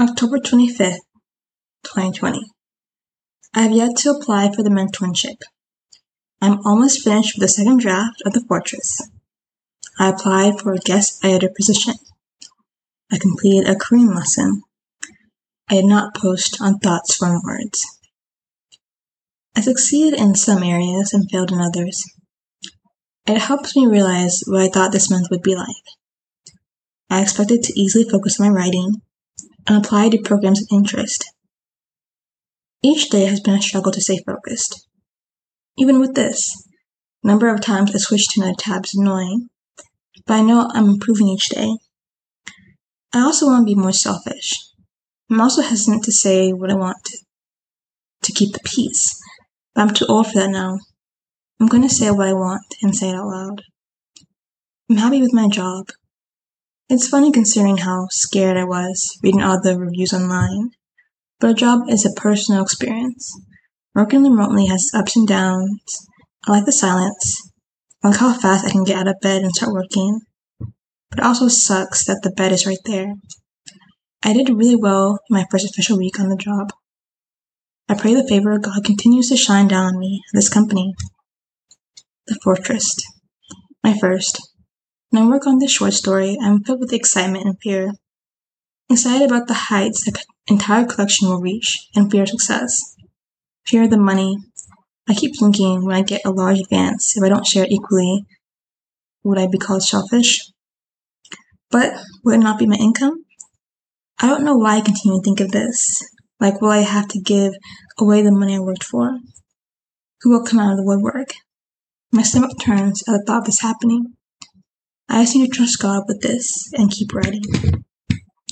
October 25th, 2020. I have yet to apply for the mentorship. I'm almost finished with the second draft of The Fortress. I applied for a guest editor position. I completed a Korean lesson. I did not post on Thoughts from Words. I succeeded in some areas and failed in others. It helps me realize what I thought this month would be like. I expected to easily focus on my writing and apply to programs of interest. Each day has been a struggle to stay focused. Even with this, the number of times I switch to another tab is annoying, but I know I'm improving each day. I also want to be more selfish. I'm also hesitant to say what I want to, to keep the peace, but I'm too old for that now. I'm going to say what I want and say it out loud. I'm happy with my job. It's funny considering how scared I was reading all the reviews online. But a job is a personal experience. Working remotely has ups and downs. I like the silence. I like how fast I can get out of bed and start working. But it also sucks that the bed is right there. I did really well in my first official week on the job. I pray the favor of God continues to shine down on me this company. The Fortress. My first. When I work on this short story, I'm filled with excitement and fear. Excited about the heights the entire collection will reach, and fear success. Fear the money. I keep thinking when I get a large advance, if I don't share it equally, would I be called selfish? But would it not be my income? I don't know why I continue to think of this. Like, will I have to give away the money I worked for? Who will come out of the woodwork? My stomach turns at the thought of this happening. I just need to trust God with this and keep writing.